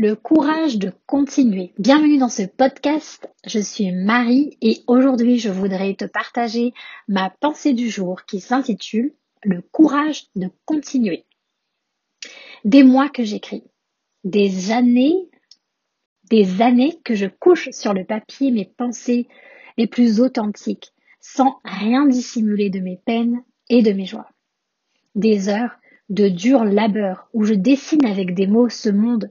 le courage de continuer. Bienvenue dans ce podcast, je suis Marie et aujourd'hui je voudrais te partager ma pensée du jour qui s'intitule Le courage de continuer. Des mois que j'écris, des années, des années que je couche sur le papier mes pensées les plus authentiques, sans rien dissimuler de mes peines et de mes joies. Des heures de dur labeur où je dessine avec des mots ce monde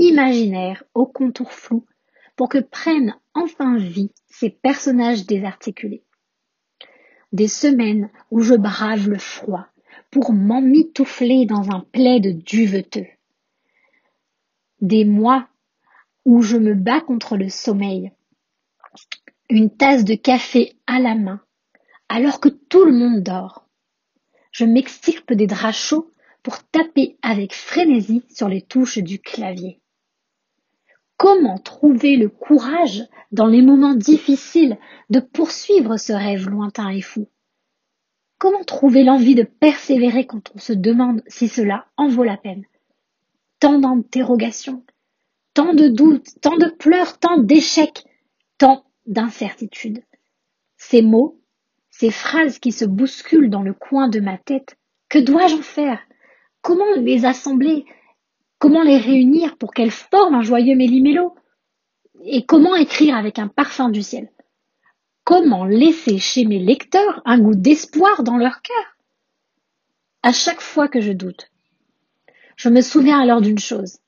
imaginaire aux contours flous pour que prennent enfin vie ces personnages désarticulés. Des semaines où je brave le froid pour m'emmitoufler dans un plaid duveteux. Des mois où je me bats contre le sommeil, une tasse de café à la main, alors que tout le monde dort. Je m'extirpe des draps chauds pour taper avec frénésie sur les touches du clavier. Comment trouver le courage dans les moments difficiles de poursuivre ce rêve lointain et fou? Comment trouver l'envie de persévérer quand on se demande si cela en vaut la peine? Tant d'interrogations, tant de doutes, tant de pleurs, tant d'échecs, tant d'incertitudes. Ces mots, ces phrases qui se bousculent dans le coin de ma tête, que dois-je en faire? Comment les assembler Comment les réunir pour qu'elles forment un joyeux méli-mélo? Et comment écrire avec un parfum du ciel? Comment laisser chez mes lecteurs un goût d'espoir dans leur cœur? À chaque fois que je doute, je me souviens alors d'une chose.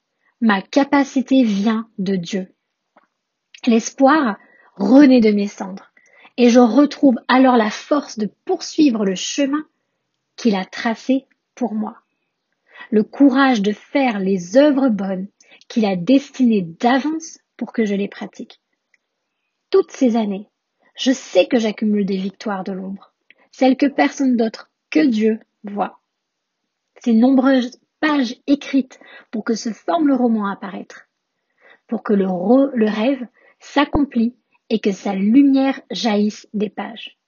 Ma capacité vient de Dieu. L'espoir renaît de mes cendres. Et je retrouve alors la force de poursuivre le chemin qu'il a tracé pour moi le courage de faire les œuvres bonnes qu'il a destinées d'avance pour que je les pratique. Toutes ces années, je sais que j'accumule des victoires de l'ombre, celles que personne d'autre que Dieu voit. Ces nombreuses pages écrites pour que se forme le roman à apparaître, pour que le, le rêve s'accomplit et que sa lumière jaillisse des pages.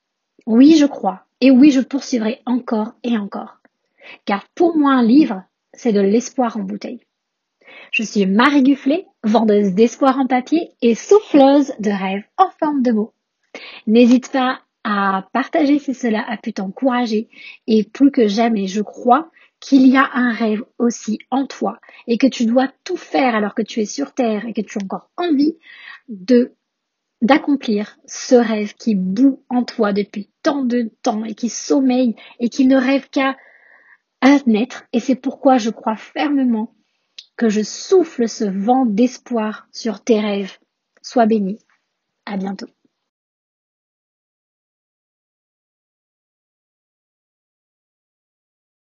Oui, je crois, et oui, je poursuivrai encore et encore. Car pour moi, un livre, c'est de l'espoir en bouteille. Je suis Marie Gufflet, vendeuse d'espoir en papier et souffleuse de rêves en forme de mots. N'hésite pas à partager si cela a pu t'encourager et plus que jamais, je crois qu'il y a un rêve aussi en toi et que tu dois tout faire alors que tu es sur terre et que tu as encore envie d'accomplir ce rêve qui bout en toi depuis tant de temps et qui sommeille et qui ne rêve qu'à naître et c'est pourquoi je crois fermement que je souffle ce vent d'espoir sur tes rêves. Sois béni. À bientôt.